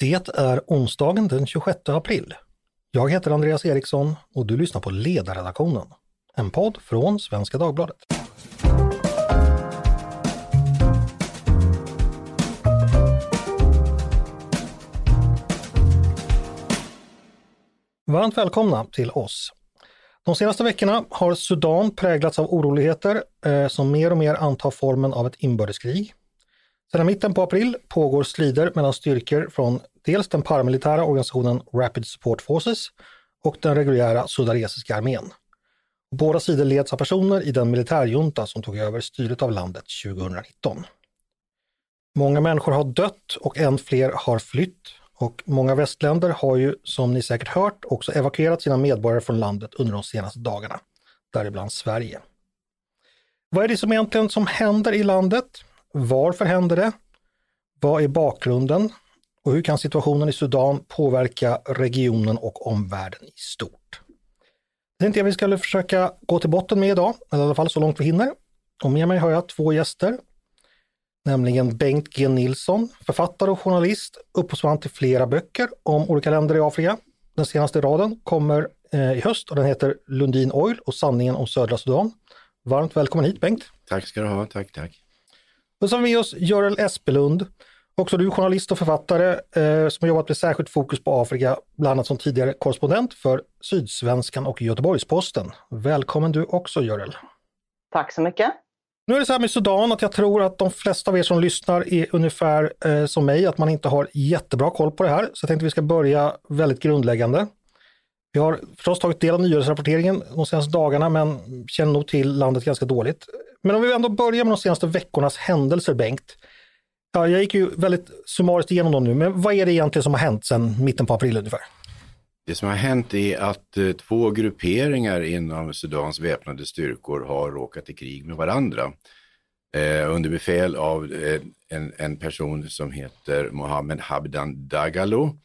Det är onsdagen den 26 april. Jag heter Andreas Eriksson och du lyssnar på Ledarredaktionen, en podd från Svenska Dagbladet. Varmt välkomna till oss. De senaste veckorna har Sudan präglats av oroligheter eh, som mer och mer antar formen av ett inbördeskrig. Sedan mitten på april pågår strider mellan styrkor från dels den paramilitära organisationen Rapid Support Forces och den reguljära sudanesiska armén. Båda sidor leds av personer i den militärjunta som tog över styret av landet 2019. Många människor har dött och än fler har flytt och många västländer har ju, som ni säkert hört, också evakuerat sina medborgare från landet under de senaste dagarna, däribland Sverige. Vad är det som egentligen som händer i landet? Varför händer det? Vad är bakgrunden? Och hur kan situationen i Sudan påverka regionen och omvärlden i stort? Det tänkte jag vi skulle försöka gå till botten med idag, eller i alla fall så långt vi hinner. Och med mig har jag två gäster, nämligen Bengt G Nilsson, författare och journalist, upphovsman till flera böcker om olika länder i Afrika. Den senaste raden kommer eh, i höst och den heter Lundin Oil och sanningen om södra Sudan. Varmt välkommen hit Bengt! Tack ska du ha, tack tack! Och så har vi med oss Görel Espelund, också du journalist och författare eh, som har jobbat med särskilt fokus på Afrika, bland annat som tidigare korrespondent för Sydsvenskan och Göteborgs-Posten. Välkommen du också Görel! Tack så mycket! Nu är det så här med Sudan att jag tror att de flesta av er som lyssnar är ungefär eh, som mig, att man inte har jättebra koll på det här. Så jag tänkte vi ska börja väldigt grundläggande. Vi har förstås tagit del av nyhetsrapporteringen de senaste dagarna men känner nog till landet ganska dåligt. Men om vi ändå börjar med de senaste veckornas händelser, Bengt. Ja, jag gick ju väldigt summariskt igenom dem nu, men vad är det egentligen som har hänt sedan mitten på april ungefär? Det som har hänt är att eh, två grupperingar inom Sudans väpnade styrkor har råkat i krig med varandra. Eh, under befäl av eh, en, en, person som heter Mohammed Habdan Dagalo.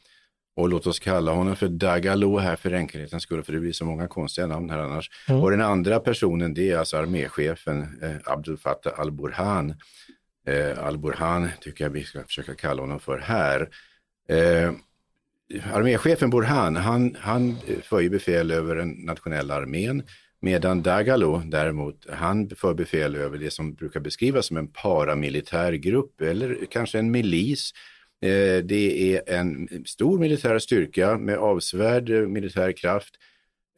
Och låt oss kalla honom för Dagalo här för enkelhetens skull, för det blir så många konstiga namn här annars. Mm. Och den andra personen, det är alltså arméchefen eh, Abdul Fattah al-Burhan. Eh, al-Burhan tycker jag vi ska försöka kalla honom för här. Eh, arméchefen Burhan, han, han för ju befäl över den nationella armén, medan Dagalo däremot, han för befäl över det som brukar beskrivas som en paramilitär grupp eller kanske en milis. Eh, det är en stor militär styrka med avsevärd militär kraft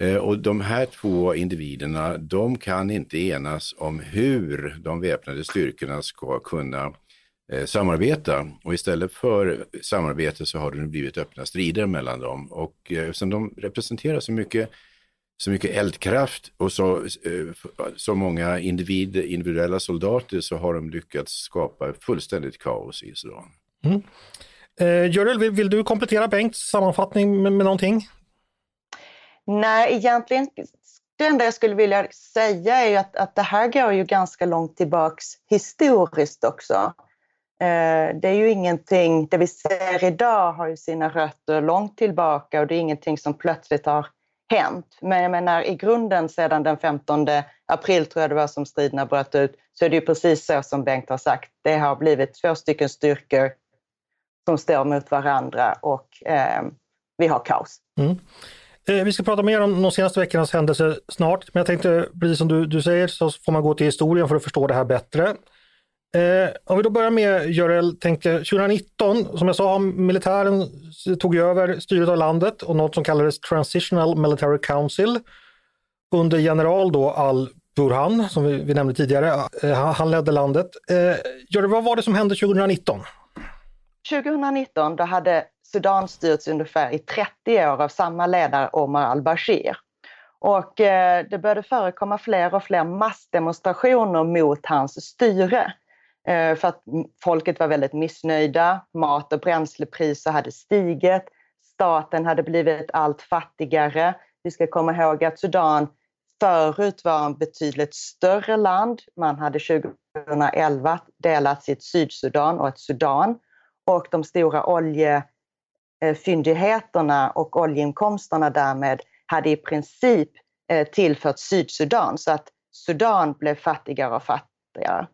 Eh, och de här två individerna, de kan inte enas om hur de väpnade styrkorna ska kunna eh, samarbeta och istället för samarbete så har det nu blivit öppna strider mellan dem och eh, eftersom de representerar så mycket så mycket eldkraft och så, eh, så många individ, individuella soldater så har de lyckats skapa fullständigt kaos i Sudan. Mm. Eh, Görel, vill, vill, du komplettera Bengts sammanfattning med, med någonting? Nej, egentligen det enda jag skulle vilja säga är att, att det här går ju ganska långt tillbaks historiskt också. Eh, det är ju ingenting, det vi ser idag har ju sina rötter långt tillbaka och det är ingenting som plötsligt har hänt. Men jag menar i grunden sedan den 15 april tror jag det var som striderna bröt ut, så är det ju precis så som Bengt har sagt. Det har blivit två stycken styrkor som står mot varandra och eh, vi har kaos. Mm. Eh, vi ska prata mer om de senaste veckornas händelser snart, men jag tänkte, precis som du, du säger, så får man gå till historien för att förstå det här bättre. Eh, om vi då börjar med Görel, tänkte 2019, som jag sa, militären tog över styret av landet och något som kallades Transitional Military Council under general då Al-Burhan, som vi, vi, nämnde tidigare. Eh, han ledde landet. Eh, Görel, vad var det som hände 2019? 2019 då hade Sudan styrts ungefär i 30 år av samma ledare Omar al-Bashir. Och eh, det började förekomma fler och fler massdemonstrationer mot hans styre. Eh, för att folket var väldigt missnöjda. Mat och bränslepriser hade stigit. Staten hade blivit allt fattigare. Vi ska komma ihåg att Sudan förut var en betydligt större land. Man hade 2011 delat sitt Sydsudan och ett Sudan. Och de stora olje Eh, fyndigheterna och oljeinkomsterna därmed hade i princip eh, tillfört Sydsudan så att Sudan blev fattigare och fattigare.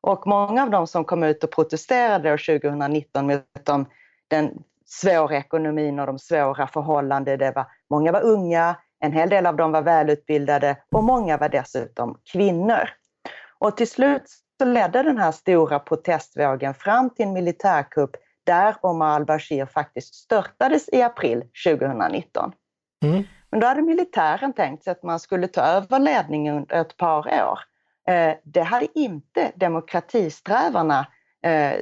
Och många av de som kom ut och protesterade 2019 mot de, den svårekonomin och de svåra förhållandena. Det var, många var unga, en hel del av dem var välutbildade och många var dessutom kvinnor. Och till slut så ledde den här stora protestvågen fram till en militärkupp där Omar al-Bashir faktiskt störtades i april 2019. Mm. Men då hade militären tänkt sig att man skulle ta över ledningen under ett par år. Eh, det hade inte demokratisträvarna eh,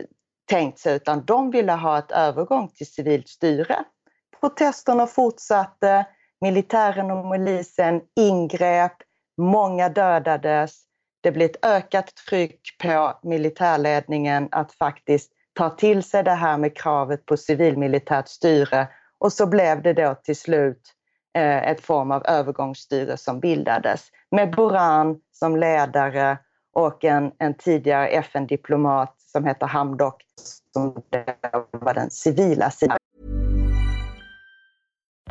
tänkt sig utan de ville ha ett övergång till civilt styre. Protesterna fortsatte, militären och polisen ingrep, många dödades. Det blev ett ökat tryck på militärledningen att faktiskt tar till sig det här med kravet på civilmilitärt styre och så blev det då till slut eh, ett form av övergångsstyre som bildades med Buran som ledare och en, en tidigare FN-diplomat som heter Hamdok som var den civila sidan.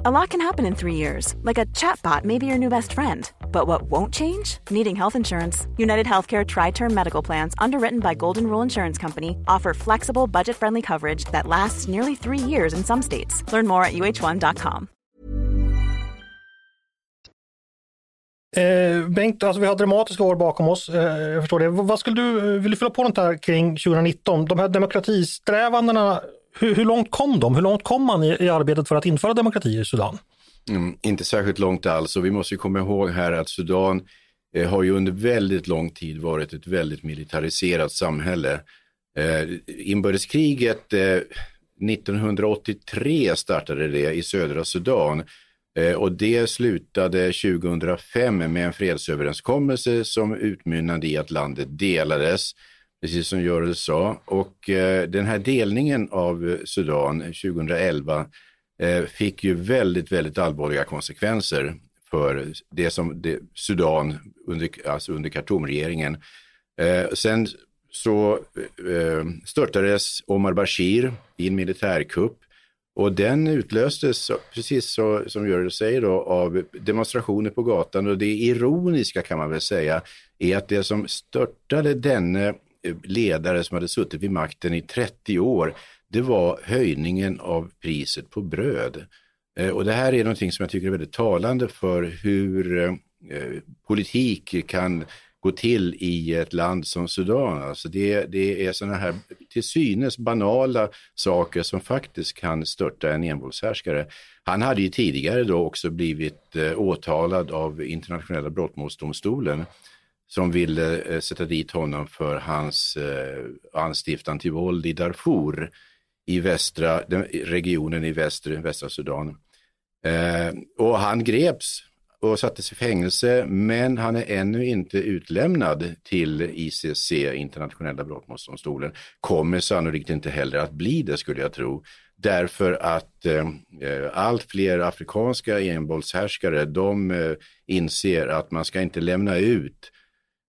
A lot can happen in three years, like a chatbot may be your new best friend. But what won't change? Needing health insurance. United Healthcare Tri Term Medical Plans, underwritten by Golden Rule Insurance Company, offer flexible, budget friendly coverage that lasts nearly three years in some states. Learn more at uh1.com. Eh, Bengt, alltså vi har dramatiska år bakom oss. Eh, jag förstår det. Vad skulle du, eh, vill du fylla på något här kring 2019? De här demokratisträvandena, hur, hur långt kom de? Hur långt kom man i, i arbetet för att införa demokrati i Sudan? Mm, inte särskilt långt alls och vi måste komma ihåg här att Sudan eh, har ju under väldigt lång tid varit ett väldigt militariserat samhälle. Eh, inbördeskriget eh, 1983 startade det i södra Sudan eh, och det slutade 2005 med en fredsöverenskommelse som utmynnade i att landet delades, precis som Görel sa. Och eh, den här delningen av eh, Sudan 2011 Eh, fick ju väldigt, väldigt allvarliga konsekvenser för det som det, Sudan under, alltså under Khartoumregeringen. Eh, sen så eh, störtades Omar Bashir i en militärkupp och den utlöstes, precis så, som Görel säger, då, av demonstrationer på gatan. Och det ironiska kan man väl säga är att det som störtade denne Eh, ledare som hade suttit vid makten i 30 år, det var höjningen av priset på bröd. Eh, och det här är någonting som jag tycker är väldigt talande för hur eh, politik kan gå till i ett land som Sudan. Alltså det, det är sådana här till synes banala saker som faktiskt kan störta en envåldshärskare. Han hade ju tidigare då också blivit eh, åtalad av internationella brottmålsdomstolen som ville eh, eh, sätta dit honom för hans eh, anstiftan till våld i Darfur i västra den, regionen i västra, västra Sudan. Eh, och han greps och sattes i fängelse, men han är ännu inte utlämnad till ICC, internationella brottmålsdomstolen. Kommer sannolikt inte heller att bli det skulle jag tro. Därför att eh, allt fler afrikanska envåldshärskare, de eh, inser att man ska inte lämna ut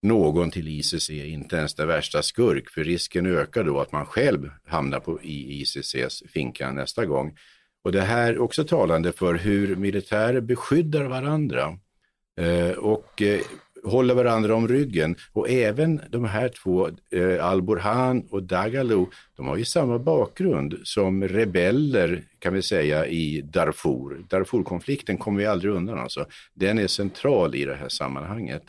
någon till ICC, inte ens den värsta skurk, för risken ökar då att man själv hamnar på, i ICCs finka nästa gång. Och det här är också talande för hur militärer beskyddar varandra eh, och eh, håller varandra om ryggen. Och även de här två, eh, Al-Burhan och Dagalo, de har ju samma bakgrund som rebeller kan vi säga i Darfur. Darfurkonflikten kommer vi aldrig undan alltså. Den är central i det här sammanhanget.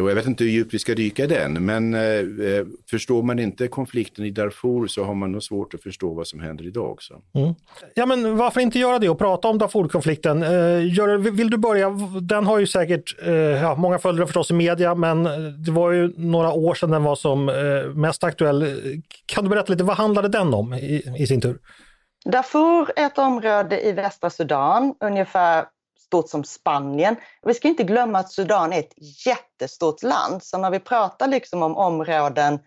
Och jag vet inte hur djupt vi ska dyka i den, men eh, eh, förstår man inte konflikten i Darfur så har man nog svårt att förstå vad som händer idag också. Mm. Ja, men varför inte göra det och prata om Darfur-konflikten? Eh, vill du börja? Den har ju säkert eh, ja, många följare förstås i media, men det var ju några år sedan den var som eh, mest aktuell. Kan du berätta lite, vad handlade den om i, i sin tur? Darfur är ett område i västra Sudan, ungefär stort som Spanien. Vi ska inte glömma att Sudan är ett jättestort land, så när vi pratar liksom om områden,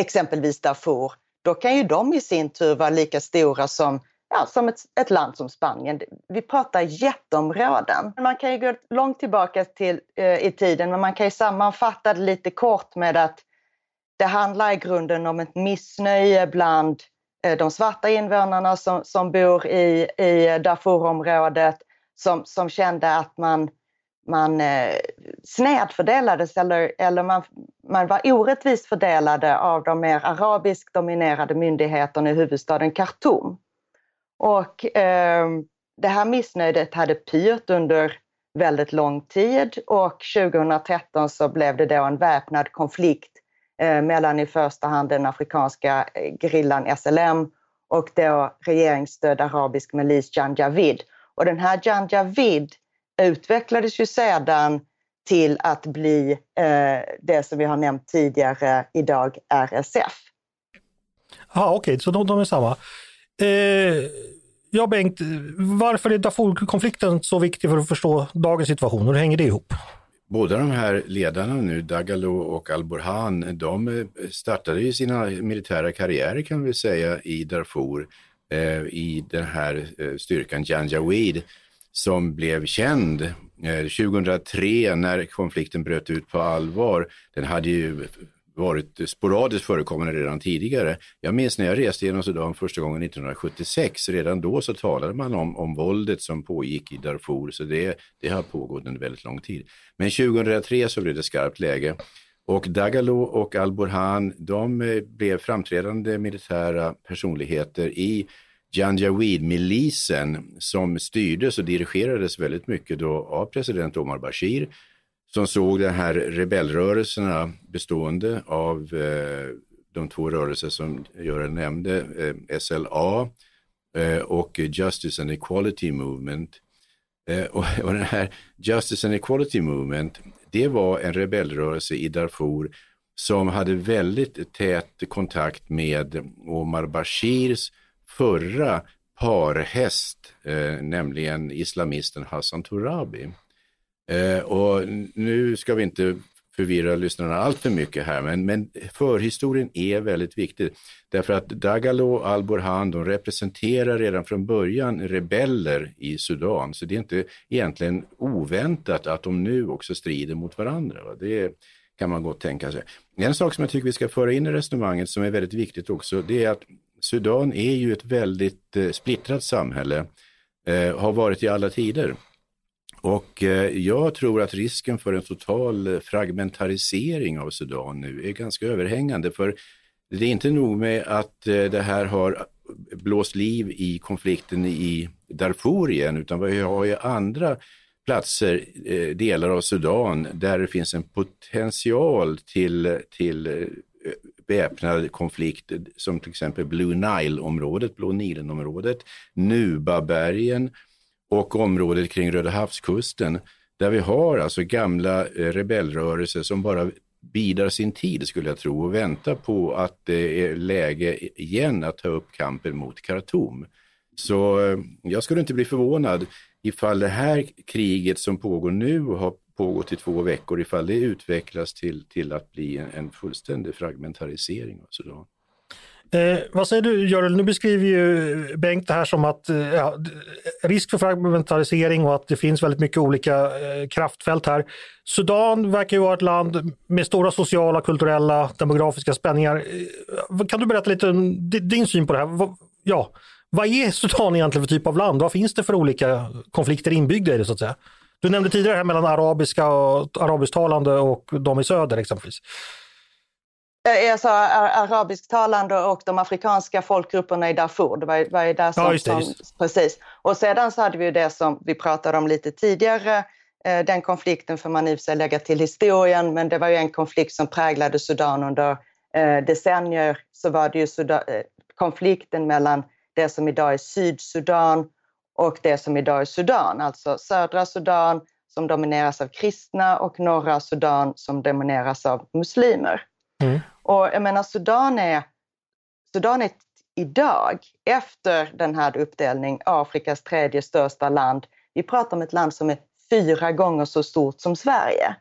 exempelvis Darfur, då kan ju de i sin tur vara lika stora som, ja, som ett, ett land som Spanien. Vi pratar jätteområden. Man kan ju gå långt tillbaka till, eh, i tiden, men man kan ju sammanfatta det lite kort med att det handlar i grunden om ett missnöje bland eh, de svarta invånarna som, som bor i, i Darfurområdet som, som kände att man, man eh, snedfördelades eller, eller man, man var orättvist fördelade av de mer arabiskt dominerade myndigheterna i huvudstaden Khartoum. Och eh, det här missnöjet hade pyrt under väldigt lång tid och 2013 så blev det då en väpnad konflikt eh, mellan i första hand den afrikanska eh, gerillan SLM och då regeringsstödd arabisk milis Janjavid. Och den här Janjavid utvecklades ju sedan till att bli eh, det som vi har nämnt tidigare idag, RSF. Ja, okej, okay, så de, de, är samma. Eh, ja, Bengt, varför är Darfur-konflikten så viktig för att förstå dagens situation? Hur hänger det ihop? Båda de här ledarna nu, Dagalo och Al-Burhan, de startade ju sina militära karriärer kan vi säga i Darfur eh, i den här eh, styrkan Janjaweed som blev känd eh, 2003 när konflikten bröt ut på allvar. Den hade ju varit sporadiskt förekommande redan tidigare. Jag minns när jag reste genom Sudan första gången 1976, redan då så talade man om, om våldet som pågick i Darfur, så det, det har pågått under väldigt lång tid. Men 2003 så blev det skarpt läge och Dagalo och Al-Burhan, de eh, blev framträdande militära personligheter i Janjaweed-milisen som styrdes och dirigerades väldigt mycket då av president Omar Bashir som såg de här rebellrörelserna bestående av eh, de två rörelser som Göran nämnde, eh, SLA eh, och Justice and Equality Movement. Eh, och, och den här Justice and Equality Movement, det var en rebellrörelse i Darfur som hade väldigt tät kontakt med Omar Bashirs förra parhäst, eh, nämligen islamisten Hassan Tourabi. Eh, och nu ska vi inte förvirra lyssnarna allt för mycket här, men, men förhistorien är väldigt viktig. Därför att Dagalo och Al-Burhan, de representerar redan från början rebeller i Sudan, så det är inte egentligen oväntat att de nu också strider mot varandra. Va? Det kan man gott tänka sig. En sak som jag tycker vi ska föra in i resonemanget som är väldigt viktigt också, det är att Sudan är ju ett väldigt eh, splittrat samhälle, eh, har varit i alla tider. Och eh, jag tror att risken för en total fragmentarisering av Sudan nu är ganska överhängande. För det är inte nog med att eh, det här har blåst liv i konflikten i Darfur igen, utan vi har ju andra platser, eh, delar av Sudan, där det finns en potential till, till väpnad konflikt, som till exempel Blue Nile-området, Blå Nilen-området, Nubabergen, och området kring Röda havskusten där vi har alltså gamla eh, rebellrörelser som bara bidar sin tid skulle jag tro och väntar på att det är läge igen att ta upp kampen mot Khartoum. Så eh, jag skulle inte bli förvånad ifall det här kriget som pågår nu och har pågått i två veckor, ifall det utvecklas till, till att bli en, en fullständig fragmentarisering av Sudan. Eh, vad säger du Görel, nu beskriver ju Bengt det här som att eh, ja, risk för fragmentarisering och att det finns väldigt mycket olika eh, kraftfält här. Sudan verkar ju vara ett land med stora sociala, kulturella, demografiska spänningar. Eh, kan du berätta lite om din syn på det här? Ja, vad är Sudan egentligen för typ av land? Vad finns det för olika konflikter inbyggda i det så att säga? Du nämnde tidigare här mellan arabiska och arabisktalande och de i söder exempelvis. Eh, alltså arabisktalande och de afrikanska folkgrupperna i Darfur. Det var, var där som, ja, just det, just. precis. Och sedan så hade vi det som vi pratade om lite tidigare. Eh, den konflikten får man i sig lägga till historien, men det var ju en konflikt som präglade Sudan under eh, decennier. Så var det ju Sudan, konflikten mellan det som idag är Sydsudan och det som idag är Sudan, alltså södra Sudan som domineras av kristna och norra Sudan som domineras av muslimer. Mm. Och jag menar Sudan är, Sudan är idag, efter den här uppdelningen, Afrikas tredje största land. Vi pratar om ett land som är fyra gånger så stort som Sverige.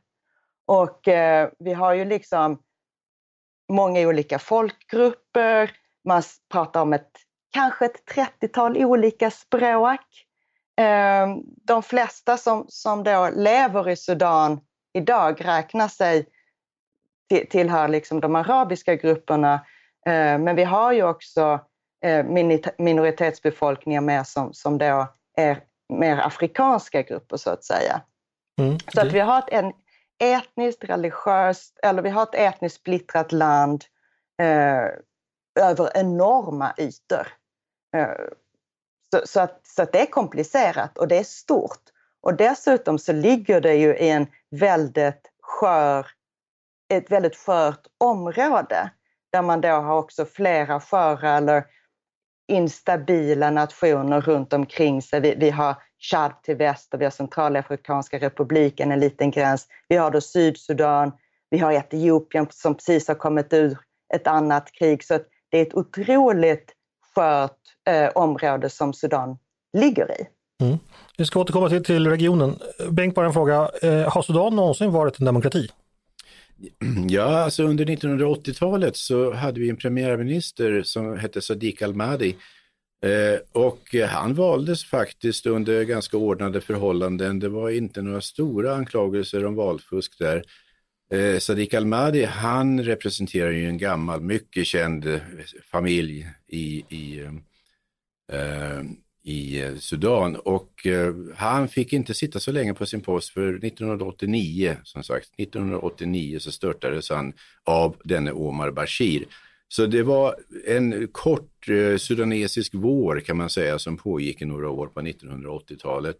Och eh, vi har ju liksom många olika folkgrupper, man pratar om ett, kanske ett 30-tal olika språk. Eh, de flesta som, som då lever i Sudan idag räknar sig tillhör liksom de arabiska grupperna. Eh, men vi har ju också eh, minoritetsbefolkningar med som, som då är mer afrikanska grupper så att säga. Mm. Så att vi har ett etniskt, religiöst, eller vi har ett etniskt splittrat land eh, över enorma ytor. Eh, Så, så, att, så att det är komplicerat och det är stort. Och dessutom så ligger det ju i en väldigt skör, ett väldigt skört område där man då har också flera sköra eller instabila nationer runt omkring sig. Vi, vi har Chad till väster, vi har Centralafrikanska republiken, en liten gräns. Vi har då Sydsudan, vi har Etiopien som precis har kommit ur ett annat krig. Så det är ett otroligt skört eh, område som Sudan ligger i. Mm. Vi ska återkomma till, till regionen. Bengt, bara en fråga. Eh, har Sudan någonsin varit en demokrati? Ja, alltså under 1980-talet så hade vi en premiärminister som hette Sadiq al-Mahdi eh, och han valdes faktiskt under ganska ordnade förhållanden. Det var inte några stora anklagelser om valfusk där. Eh, Sadiq al-Mahdi, han representerar ju en gammal, mycket känd familj i, i, eh, i eh, Sudan och eh, han fick inte sitta så länge på sin post för 1989, som sagt, 1989 så störtades han av denne Omar Bashir. Så det var en kort eh, sudanesisk vår kan man säga som pågick i några år på 1980-talet.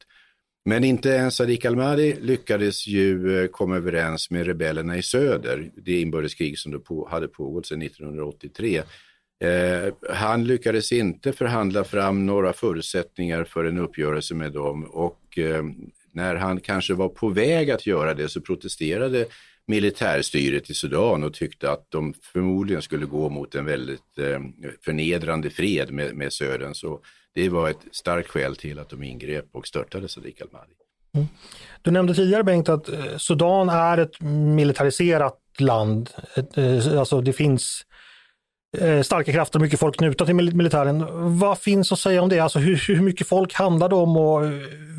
Men inte ens Sadiq al-Mahdi lyckades ju eh, komma överens med rebellerna i söder, det inbördeskrig som då på, hade pågått sedan 1983. Eh, han lyckades inte förhandla fram några förutsättningar för en uppgörelse med dem och eh, när han kanske var på väg att göra det så protesterade militärstyret i Sudan och tyckte att de förmodligen skulle gå mot en väldigt eh, förnedrande fred med, med södern. Så det var ett starkt skäl till att de ingrep och störtade Sadiq al-Mahdi. Mm. Du nämnde tidigare Bengt att eh, Sudan är ett militariserat land. Eh, alltså det finns eh, Eh, starka krafter och mycket folk knutna till militären. Vad finns att säga om det? Alltså hur, hur mycket folk handlar det om och eh,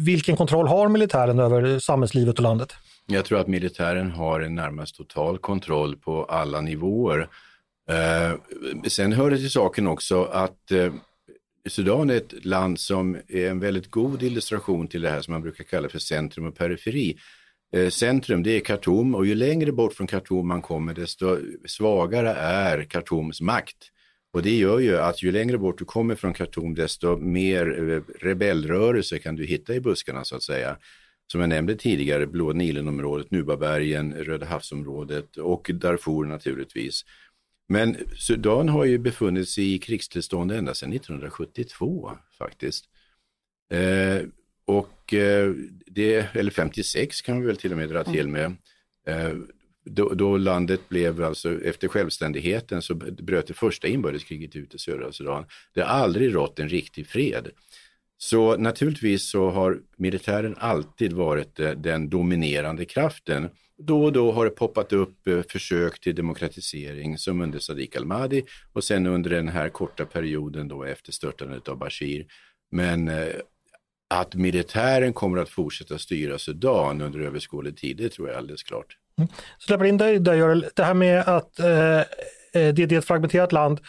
vilken kontroll har militären över samhällslivet och landet? Jag tror att militären har en närmast total kontroll på alla nivåer. Eh, sen hör det till saken också att eh, Sudan är ett land som är en väldigt god illustration till det här som man brukar kalla för centrum och periferi. Eh, centrum det är Khartoum och ju längre bort från Khartoum man kommer desto svagare är Khartoums makt. Och det gör ju att ju längre bort du kommer från Khartoum desto mer eh, rebellrörelse kan du hitta i buskarna så att säga. Som jag nämnde tidigare, Blå Nilenområdet, Nubabergen, Röda havsområdet och Darfur naturligtvis. Men Sudan har ju befunnit sig i krigstillstånd ända sedan 1972 faktiskt. Eh, och eh, det, eller 56 kan vi väl till och med dra till med. Eh, då, då, landet blev alltså, efter självständigheten så bröt det första inbördeskriget ut i södra Sudan. Det har aldrig rått en riktig fred. Så naturligtvis så har militären alltid varit eh, den dominerande kraften. Då och då har det poppat upp försök till demokratisering som under Sadiq al-Mahdi och sen under den här korta perioden då efter störtandet av Bashir. Men att militären kommer att fortsätta styra Sudan under överskådlig tid, det tror jag alldeles klart. Mm. Släpper in dig där, Görel. Det här med att eh, eh, det, det är ett fragmenterat land.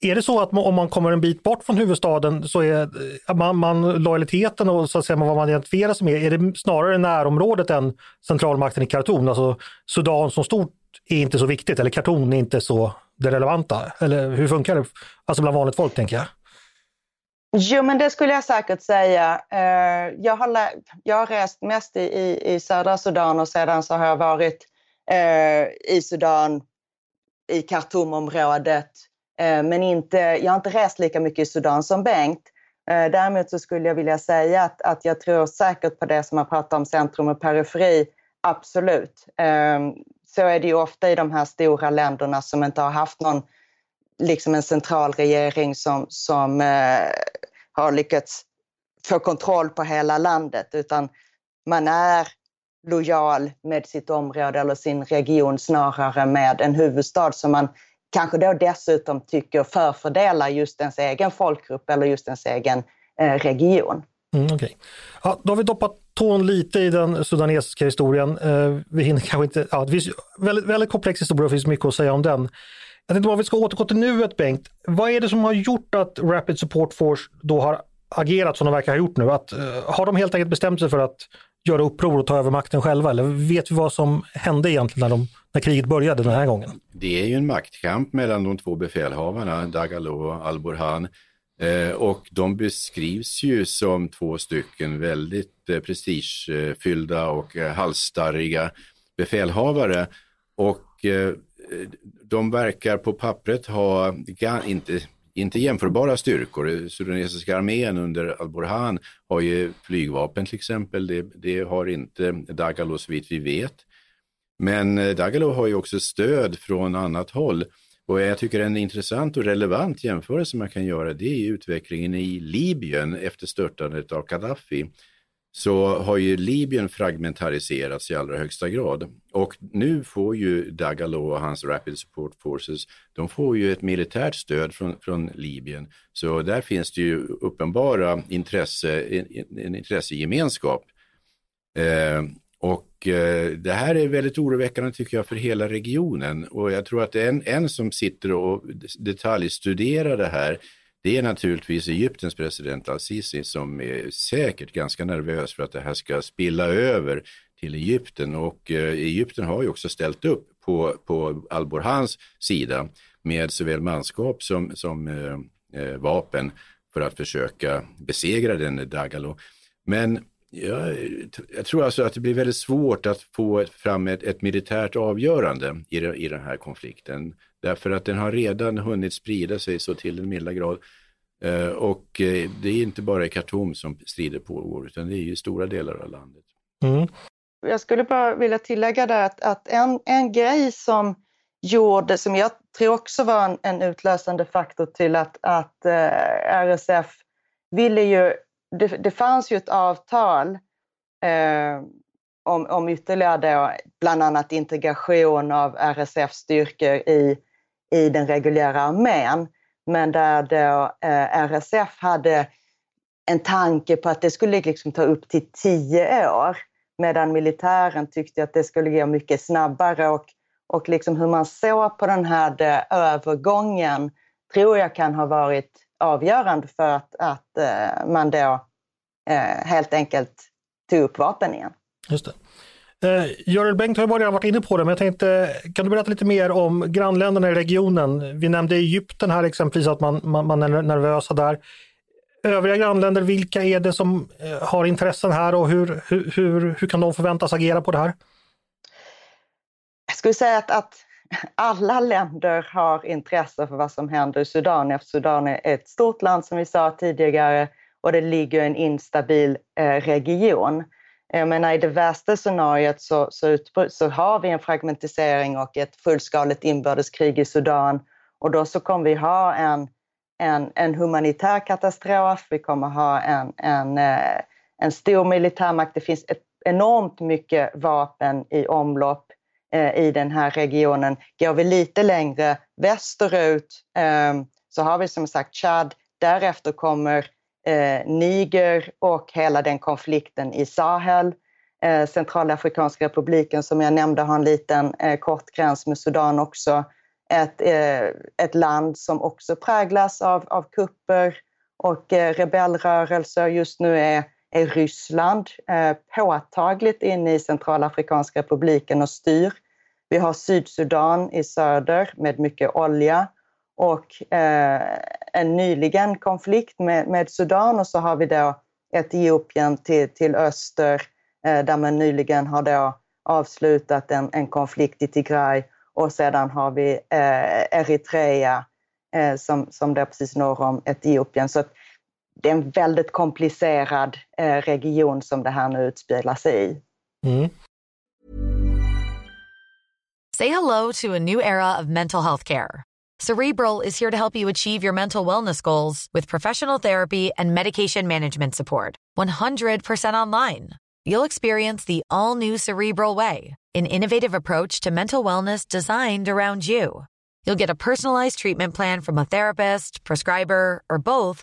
Är det så att om man kommer en bit bort från huvudstaden så är eh, man, man lojaliteten och så att säga vad man identifierar sig med, är det snarare närområdet än centralmakten i Khartoum? Alltså Sudan som stort är inte så viktigt eller Khartoum är inte så det relevanta? Eller hur funkar det? Alltså bland vanligt folk tänker jag. Jo, men det skulle jag säkert säga. Eh, jag har, jag har rest mest i, i, i södra Sudan och sedan så har jag varit eh, i Sudan, i Khartoumområdet. Eh, men inte, jag har inte rest lika mycket i Sudan som Bengt. Eh, däremot så skulle jag vilja säga att, att jag tror säkert på det som man pratar om centrum och periferi. Absolut. Eh, så är det ju ofta i de här stora länderna som inte har haft någon liksom en central regering som, som eh, har lyckats få kontroll på hela landet utan man är lojal med sitt område eller sin region snarare med en huvudstad som man kanske då dessutom tycker förfördelar just ens egen folkgrupp eller just ens egen eh, region. Mm, okay. ja, då har vi doppat tån lite i den sudanesiska historien. Eh, vi hinner kanske inte, ja, det finns väldigt, väldigt komplex historia och det finns mycket att säga om den. Jag tänkte bara vi ska återgå till nuet Bengt. Vad är det som har gjort att Rapid Support Force då har agerat som de verkar ha gjort nu? Att, eh, har de helt enkelt bestämt sig för att göra uppror och ta över makten själva? Eller vet vi vad som hände egentligen när, de, när kriget började den här gången? Det är ju en maktkamp mellan de två befälhavarna, Dagalo och Al-Burhan. Eh, och de beskrivs ju som två stycken väldigt eh, prestigefyllda och eh, halsstarriga befälhavare. Och eh, de verkar på pappret ha, inte, inte jämförbara styrkor. Sudanesiska armén under al-Burhan har ju flygvapen till exempel. Det, det har inte Dagalo så vitt vi vet. Men eh, Dagalo har ju också stöd från annat håll. Och jag tycker en intressant och relevant jämförelse man kan göra det är utvecklingen i Libyen efter störtandet av Gaddafi. Så har ju Libyen fragmentariserats i allra högsta grad. Och nu får ju Dagalo och hans Rapid Support Forces, de får ju ett militärt stöd från, från Libyen. Så där finns det ju uppenbara intresse, en, en intressegemenskap. Eh, och eh, det här är väldigt oroväckande tycker jag för hela regionen och jag tror att en, en som sitter och detaljstuderar det här det är naturligtvis Egyptens president al-Sisi som är säkert ganska nervös för att det här ska spilla över till Egypten och eh, Egypten har ju också ställt upp på, på al-Burhans sida med såväl manskap som, som eh, eh vapen för att försöka besegra den Dagalo. Men jag, jag, tror alltså att det blir väldigt svårt att få fram ett, ett militärt avgörande i, i den här konflikten. Därför att den har redan hunnit sprida sig så till en milda grad. Eh, och eh, det är inte bara i Khartoum som strider pågår, utan det är i stora delar av landet. Mm. Jag skulle bara vilja tillägga där att, att en, en grej som gjorde, som jag tror också var en, en utlösande faktor till att, att eh, RSF ville ju det, det fanns ju ett avtal eh, om, om ytterligare då, bland annat integration av RSF-styrkor i, i den reguljära armén. Men där då eh, RSF hade en tanke på att det skulle liksom ta upp till tio år medan militären tyckte att det skulle gå mycket snabbare och, och liksom hur man såg på den här eh, övergången tror jag kan ha varit avgörande för att, att eh, man då eh, helt enkelt tog upp vapen igen. Just det. Eh, Görel Bengt har ju redan varit inne på det, men jag tänkte, kan du berätta lite mer om grannländerna i regionen? Vi nämnde Egypten här exempelvis, att man, man, man är nervösa där. Övriga grannländer, vilka är det som eh, har intressen här och hur, hur, hur, hur kan de förväntas agera på det här? Jag skulle säga att, att alla länder har intresse för vad som händer i Sudan, eftersom Sudan är ett stort land som vi sa tidigare och det ligger i en instabil eh, region. Jag menar, I det värsta scenariot så, så, så, har vi en fragmentisering och ett fullskaligt inbördeskrig i Sudan och då så kommer vi ha en, en, en humanitär katastrof, vi kommer ha en, en, eh, en stor militärmakt. Det finns ett enormt mycket vapen i omlopp Eh, i den här regionen. Går vi lite längre västerut ehm, så har vi som sagt Chad, därefter kommer eh, Niger och hela den konflikten i Sahel. Eh, Centralafrikanska republiken som jag nämnde har en liten kort gräns med Sudan också. Ett, ett land som också präglas av, av kupper och rebellrörelser. Just nu är, är Ryssland eh, påtagligt inne i Centralafrikanska republiken och styr. Vi har Sydsudan i söder med mycket olja och eh, en nyligen konflikt med, med, Sudan och så har vi då Etiopien till, till öster eh, där man nyligen har då avslutat en, en konflikt i Tigray och sedan har vi eh, Eritrea eh, som, som, det är precis norr om Etiopien. Så det är en väldigt komplicerad eh, region som det här nu utspelar sig i. Mm. Say hello to a new era of mental health care. Cerebral is here to help you achieve your mental wellness goals with professional therapy and medication management support. 100% online. You'll experience the all new Cerebral Way, an innovative approach to mental wellness designed around you. You'll get a personalized treatment plan from a therapist, prescriber, or both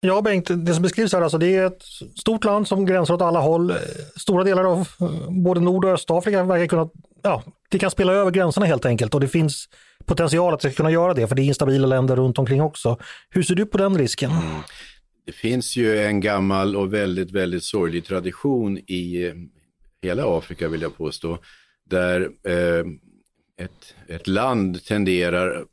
Ja, Bengt, det som beskrivs här, alltså, det är ett stort land som gränsar åt alla håll. Eh, stora delar av eh, både Nord och Östafrika verkar kunna, ja, det kan spela över gränserna helt enkelt och det finns potential att det ska kunna göra det, för det är instabila länder runt omkring också. Hur ser du på den risken? Mm. Det finns ju en gammal och väldigt, väldigt sorglig tradition i eh, hela Afrika vill jag påstå, där eh, ett, ett land tenderar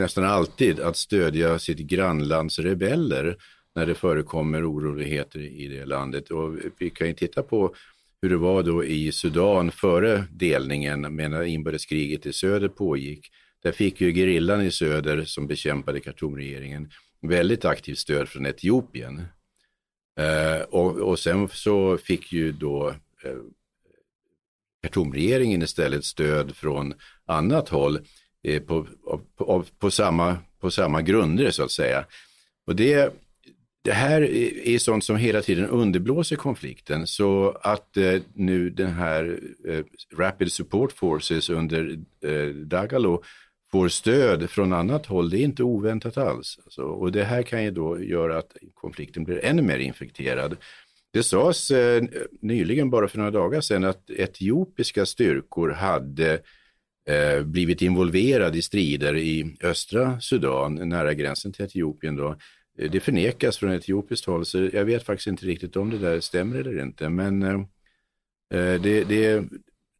nästan alltid att stödja sitt grannlands rebeller när det förekommer oroligheter i det landet. Och vi kan ju titta på hur det var då i Sudan före delningen, medan inbördeskriget i söder pågick. Där fick ju gerillan i söder som bekämpade Khartoumregeringen väldigt aktivt stöd från Etiopien. Eh, och, och sen så fick ju då eh, Khartoumregeringen istället stöd från annat håll Eh, på, på, på, samma, på samma grunder så att säga. Och det, det här är sånt som hela tiden underblåser konflikten så att eh, nu den här eh, Rapid Support Forces under eh, Dagalo får stöd från annat håll, det är inte oväntat alls. Alltså, och det här kan ju då göra att konflikten blir ännu mer infekterad. Det sades eh, nyligen, bara för några dagar sedan, att etiopiska styrkor hade eh, blivit involverad i strider i östra Sudan, nära gränsen till Etiopien. Då. Eh, det förnekas från etiopiskt håll, så jag vet faktiskt inte riktigt om det där stämmer eller inte. Men eh, eh det, det,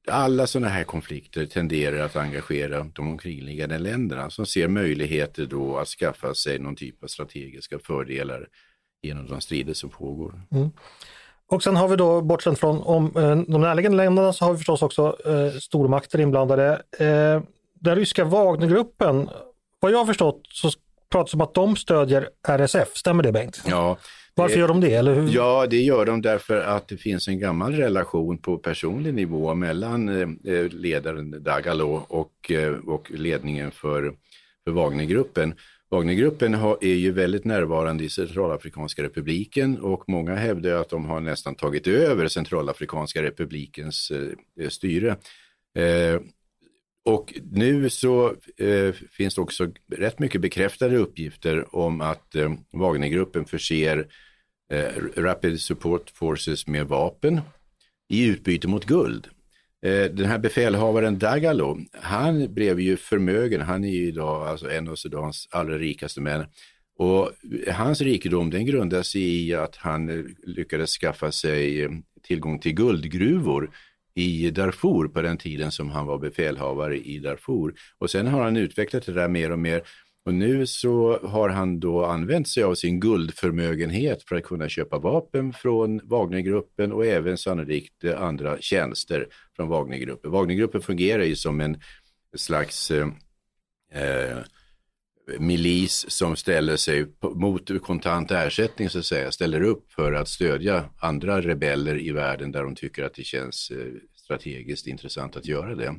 alla sådana här konflikter tenderar att engagera de omkringliggande länderna som ser möjligheter då att skaffa sig någon typ av strategiska fördelar genom de strider som pågår. Mm. Och sen har vi då, bortsett från om, eh, de närliggande länderna, så har vi förstås också eh, stormakter inblandade. Eh, den ryska Wagnergruppen, vad jag har förstått så pratas om att de stödjer RSF, stämmer det Bengt? Ja, varför gör de det? Eller hur? Ja, det gör de därför att det finns en gammal relation på personlig nivå mellan eh, ledaren Dagalo och, eh, och ledningen för, för Wagnergruppen. Wagnergruppen är ju väldigt närvarande i Centralafrikanska republiken och många hävdar att de har nästan tagit över Centralafrikanska republikens eh, styre. Eh, och nu så eh, finns det också rätt mycket bekräftade uppgifter om att eh, Wagnergruppen förser eh, Rapid Support Forces med vapen i utbyte mot guld. Eh, den här befälhavaren Dagalo, han blev ju förmögen, han är ju idag alltså en av Sudans allra rikaste män. Och hans rikedom den grundar sig i att han eh, lyckades skaffa sig eh, tillgång till guldgruvor i Darfur på den tiden som han var befälhavare i Darfur. Och sen har han utvecklat det där mer och mer och nu så har han då använt sig av sin guldförmögenhet för att kunna köpa vapen från Wagnergruppen och även sannolikt eh, andra tjänster från Wagnergruppen. Wagnergruppen fungerar ju som en slags eh, eh milis som ställer sig mot kontant ersättning så att säga, ställer upp för att stödja andra rebeller i världen där de tycker att det känns eh, strategiskt intressant att göra det.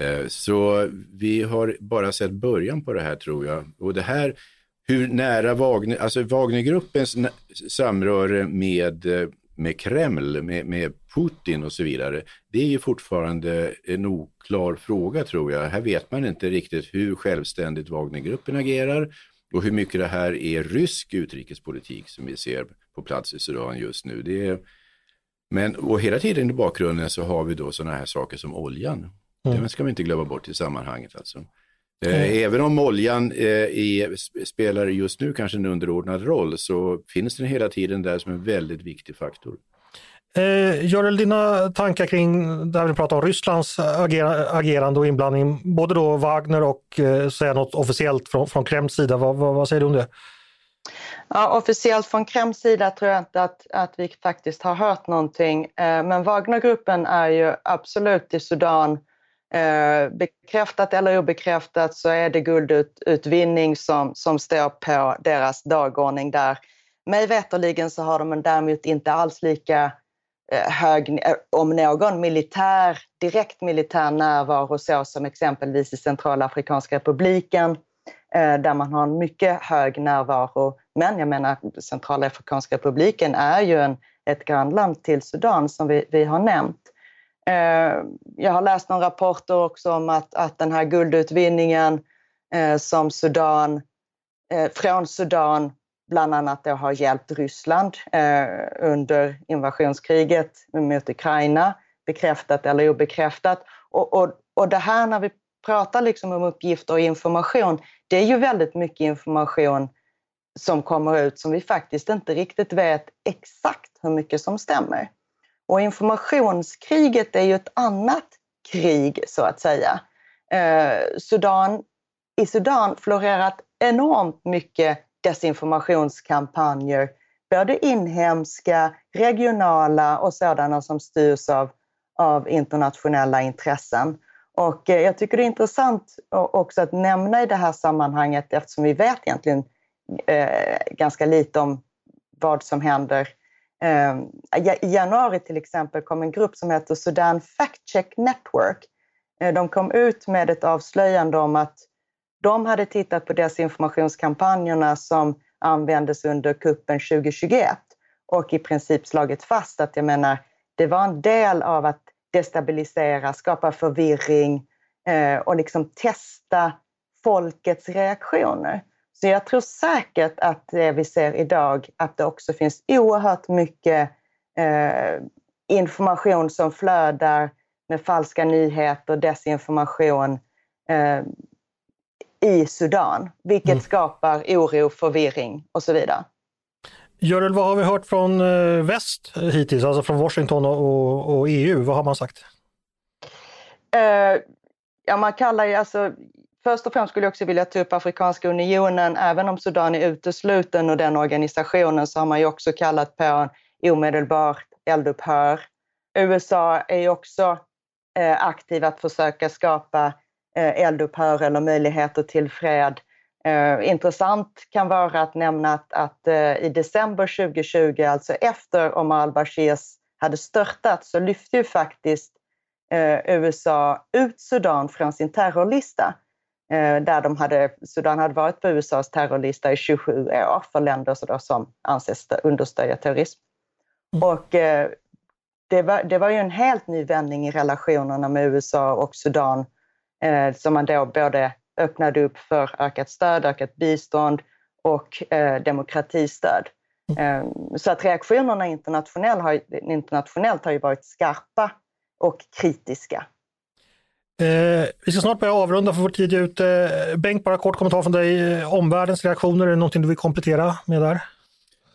Eh, så vi har bara sett början på det här tror jag. Och det här, hur nära Wagner, alltså Wagnergruppens samröre med, eh, med Kreml, med, med Putin och så vidare, det är ju fortfarande en oklar fråga tror jag. Här vet man inte riktigt hur självständigt Wagnergruppen agerar och hur mycket det här är rysk utrikespolitik som vi ser på plats i Sudan just nu. Det är, men och hela tiden i bakgrunden så har vi då sådana här saker som oljan. Mm. Det ska vi inte glömma bort i sammanhanget. Alltså. Mm. Även om oljan eh, är, spelar just nu kanske en underordnad roll så finns den hela tiden där som en väldigt viktig faktor. Eh, Görel, dina tankar kring där vi pratar om Rysslands ager agerande och inblandning, både då Wagner och eh, säga något officiellt från, från Kremls sida. Vad, vad, vad, säger du om det? Ja, officiellt från Kremls sida tror jag inte att, att vi faktiskt har hört någonting. Eh, men Wagnergruppen är ju absolut i Sudan Eh, Eh, bekräftat eller obekräftat så är det guldutvinning som, som står på deras dagordning där. Mig veterligen så har de däremot inte alls lika eh, hög, eh, om någon, militär, direkt militär närvaro så som exempelvis i Centralafrikanska republiken. där man har en mycket hög närvaro. Men jag menar, Centralafrikanska republiken är ju en, ett grannland till Sudan som vi, vi har nämnt. Eh, jag har läst några rapporter också om att, att den här guldutvinningen eh, som Sudan, eh, från Sudan bland annat då har hjälpt Ryssland eh, under invasionskriget mot Ukraina, bekräftat eller obekräftat. Och, och, och det här när vi pratar liksom om uppgifter och information, det är ju väldigt mycket information som kommer ut som vi faktiskt inte riktigt vet exakt hur mycket som stämmer. Och informationskriget är ju ett annat krig så att säga. Eh, Sudan, I Sudan florerat enormt mycket desinformationskampanjer, både inhemska, regionala och sådana som styrs av, av internationella intressen. Och eh, jag tycker det är intressant också att nämna i det här sammanhanget eftersom vi vet egentligen eh, ganska lite om vad som händer. Ehm, I januari till exempel kom en grupp som heter Sudan Fact Check Network. Eh, de kom ut med ett avslöjande om att de hade tittat på desinformationskampanjerna som användes under kuppen 2021 och i princip slagit fast att jag menar, det var en del av att destabilisera, skapa förvirring eh, och liksom testa folkets reaktioner. Så jag tror säkert att det vi ser idag, att det också finns oerhört mycket eh, information som flödar med falska nyheter, desinformation eh, i Sudan, vilket mm. skapar oro, förvirring och så vidare. Görel, vad har vi hört från eh, väst hittills, alltså från Washington och, och EU? Vad har man sagt? Uh, ja, man kallar ju alltså, först och främst skulle jag också vilja ta upp Afrikanska unionen. Även om Sudan är utesluten ur den organisationen så har man ju också kallat på en omedelbart eldupphör. USA är ju också eh, aktiv att försöka skapa eh, eldupphör eller möjligheter till fred. Eh, intressant kan vara att nämna att, att eh, i december 2020, alltså efter Omar al-Bashirs hade störtat, så lyfte ju faktiskt eh, USA ut Sudan från sin terrorlista. Eh, där de hade, Sudan hade varit på USAs terrorlista i 27 år för länder som anses understödja terrorism. Mm. Och eh, det var, det var ju en helt ny vändning i relationerna med USA och Sudan eh, som man då både öppnade upp för ökat stöd, ökat bistånd och demokratistöd. Eh, så att reaktionerna internationellt har, internationellt har ju varit skarpa och kritiska. Eh, vi ska snart börja avrunda för vår tid är ute. Bengt, bara kort kommentar från dig. Omvärldens reaktioner, är det någonting du vill komplettera med där?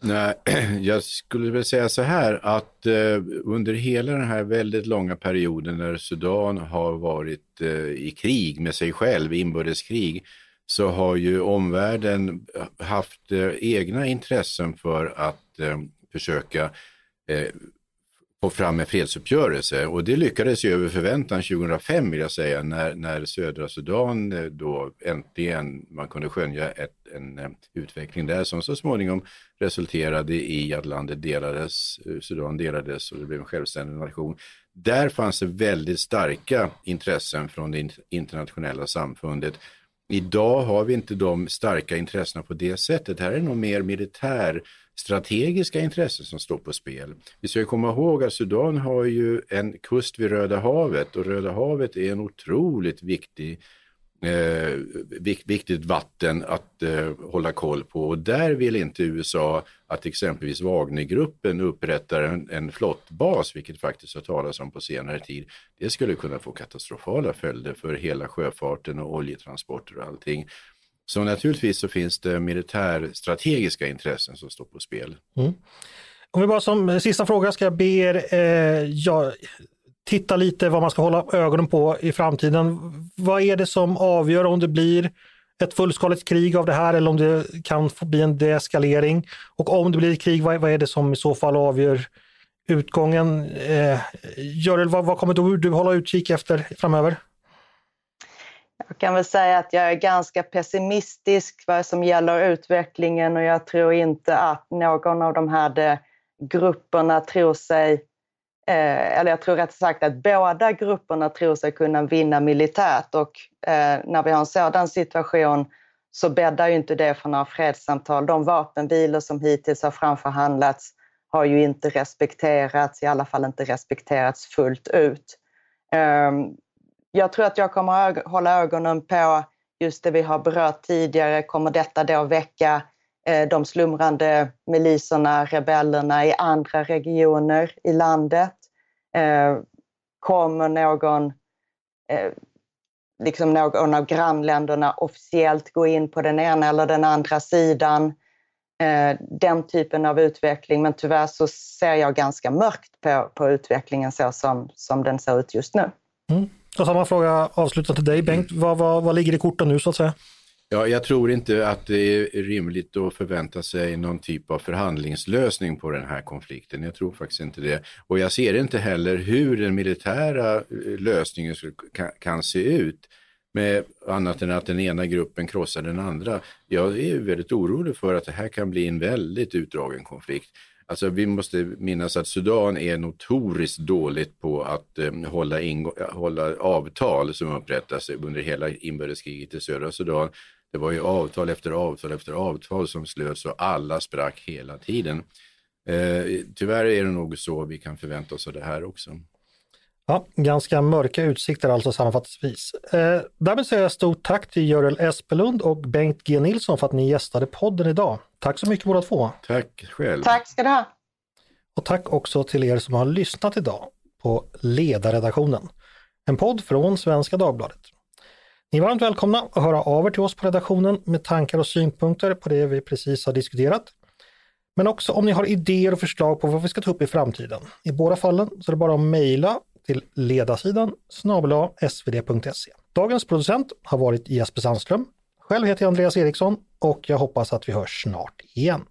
Nej, jag skulle väl säga så här att eh, under hela den här väldigt långa perioden när Sudan har varit eh, i krig med sig själv, inbördeskrig, så har ju omvärlden eh, haft eh, egna intressen för att eh, försöka eh, få fram en fredsuppgörelse och det lyckades ju över förväntan 2005 vill jag säga när, när södra Sudan eh, då äntligen man kunde skönja ett, en eh, utveckling där som så småningom resulterade i att landet delades, eh, Sudan delades och det blev en självständig nation. Där fanns det väldigt starka intressen från det internationella samfundet. Idag har vi inte de starka intressena på det sättet. Här är det nog mer militär strategiska intressen som står på spel. Vi ska komma ihåg att Sudan har ju en kust vid Röda havet och Röda havet är en otroligt viktig eh, viktigt vatten att eh, hålla koll på och där vill inte USA att exempelvis Wagnergruppen upprättar en, en flottbas, vilket faktiskt har talats om på senare tid. Det skulle kunna få katastrofala följder för hela sjöfarten och oljetransporter och allting. Så naturligtvis så finns det militärstrategiska intressen som står på spel. Mm. Om vi bara som sista fråga ska jag be er eh, ja, titta lite vad man ska hålla ögonen på i framtiden. Vad är det som avgör om det blir ett fullskaligt krig av det här eller om det kan bli en deeskalering? Och om det blir ett krig, vad, vad är det som i så fall avgör utgången? Eh, Görel, vad, vad kommer du, du hålla utkik efter framöver? Jag kan väl säga att jag är ganska pessimistisk vad som gäller utvecklingen och jag tror inte att någon av de här grupperna tror sig, eh, eller jag tror rätt sagt att båda grupperna tror sig kunna vinna militärt och eh, när vi har en sådan situation så bäddar ju inte det för några fredssamtal. De vapenvilor som hittills har framförhandlats har ju inte respekterats, i alla fall inte respekterats fullt ut. Eh, jag tror att jag kommer att hålla ögonen på just det vi har berört tidigare. Kommer detta då väcka eh, de slumrande miliserna, rebellerna i andra regioner i landet? Eh, kommer någon, eh, liksom någon av grannländerna officiellt gå in på den ena eller den andra sidan? Eh, den typen av utveckling. Men tyvärr så ser jag ganska mörkt på, på utvecklingen så som, som den ser ut just nu. Mm. Och samma fråga avslutad till dig Bengt. Vad, vad, vad ligger i korten nu så att säga? Ja, jag tror inte att det är rimligt att förvänta sig någon typ av förhandlingslösning på den här konflikten. Jag tror faktiskt inte det. Och jag ser inte heller hur den militära eh, lösningen kan, kan se ut med annat än att den ena gruppen krossar den andra. Jag är väldigt orolig för att det här kan bli en väldigt utdragen konflikt. Alltså vi måste minnas att Sudan är notoriskt dåligt på att eh, hålla, hålla avtal som upprättas under hela inbördeskriget i södra Sudan. Det var ju avtal efter avtal efter avtal som slöts och alla sprack hela tiden. Eh, tyvärr är det nog så vi kan förvänta oss av det här också. Ja, ganska mörka utsikter alltså sammanfattningsvis. Eh, därmed säger jag stort tack till Görel Espelund och Bengt G Nilsson för att ni gästade podden idag. Tack så mycket båda två. Tack själv. Tack ska du ha. Och tack också till er som har lyssnat idag på Ledarredaktionen, en podd från Svenska Dagbladet. Ni är varmt välkomna att höra av er till oss på redaktionen med tankar och synpunkter på det vi precis har diskuterat. Men också om ni har idéer och förslag på vad vi ska ta upp i framtiden. I båda fallen så är det bara att mejla till ledarsidan snabel svd.se. Dagens producent har varit Jesper Sandström. Själv heter jag Andreas Eriksson och jag hoppas att vi hörs snart igen.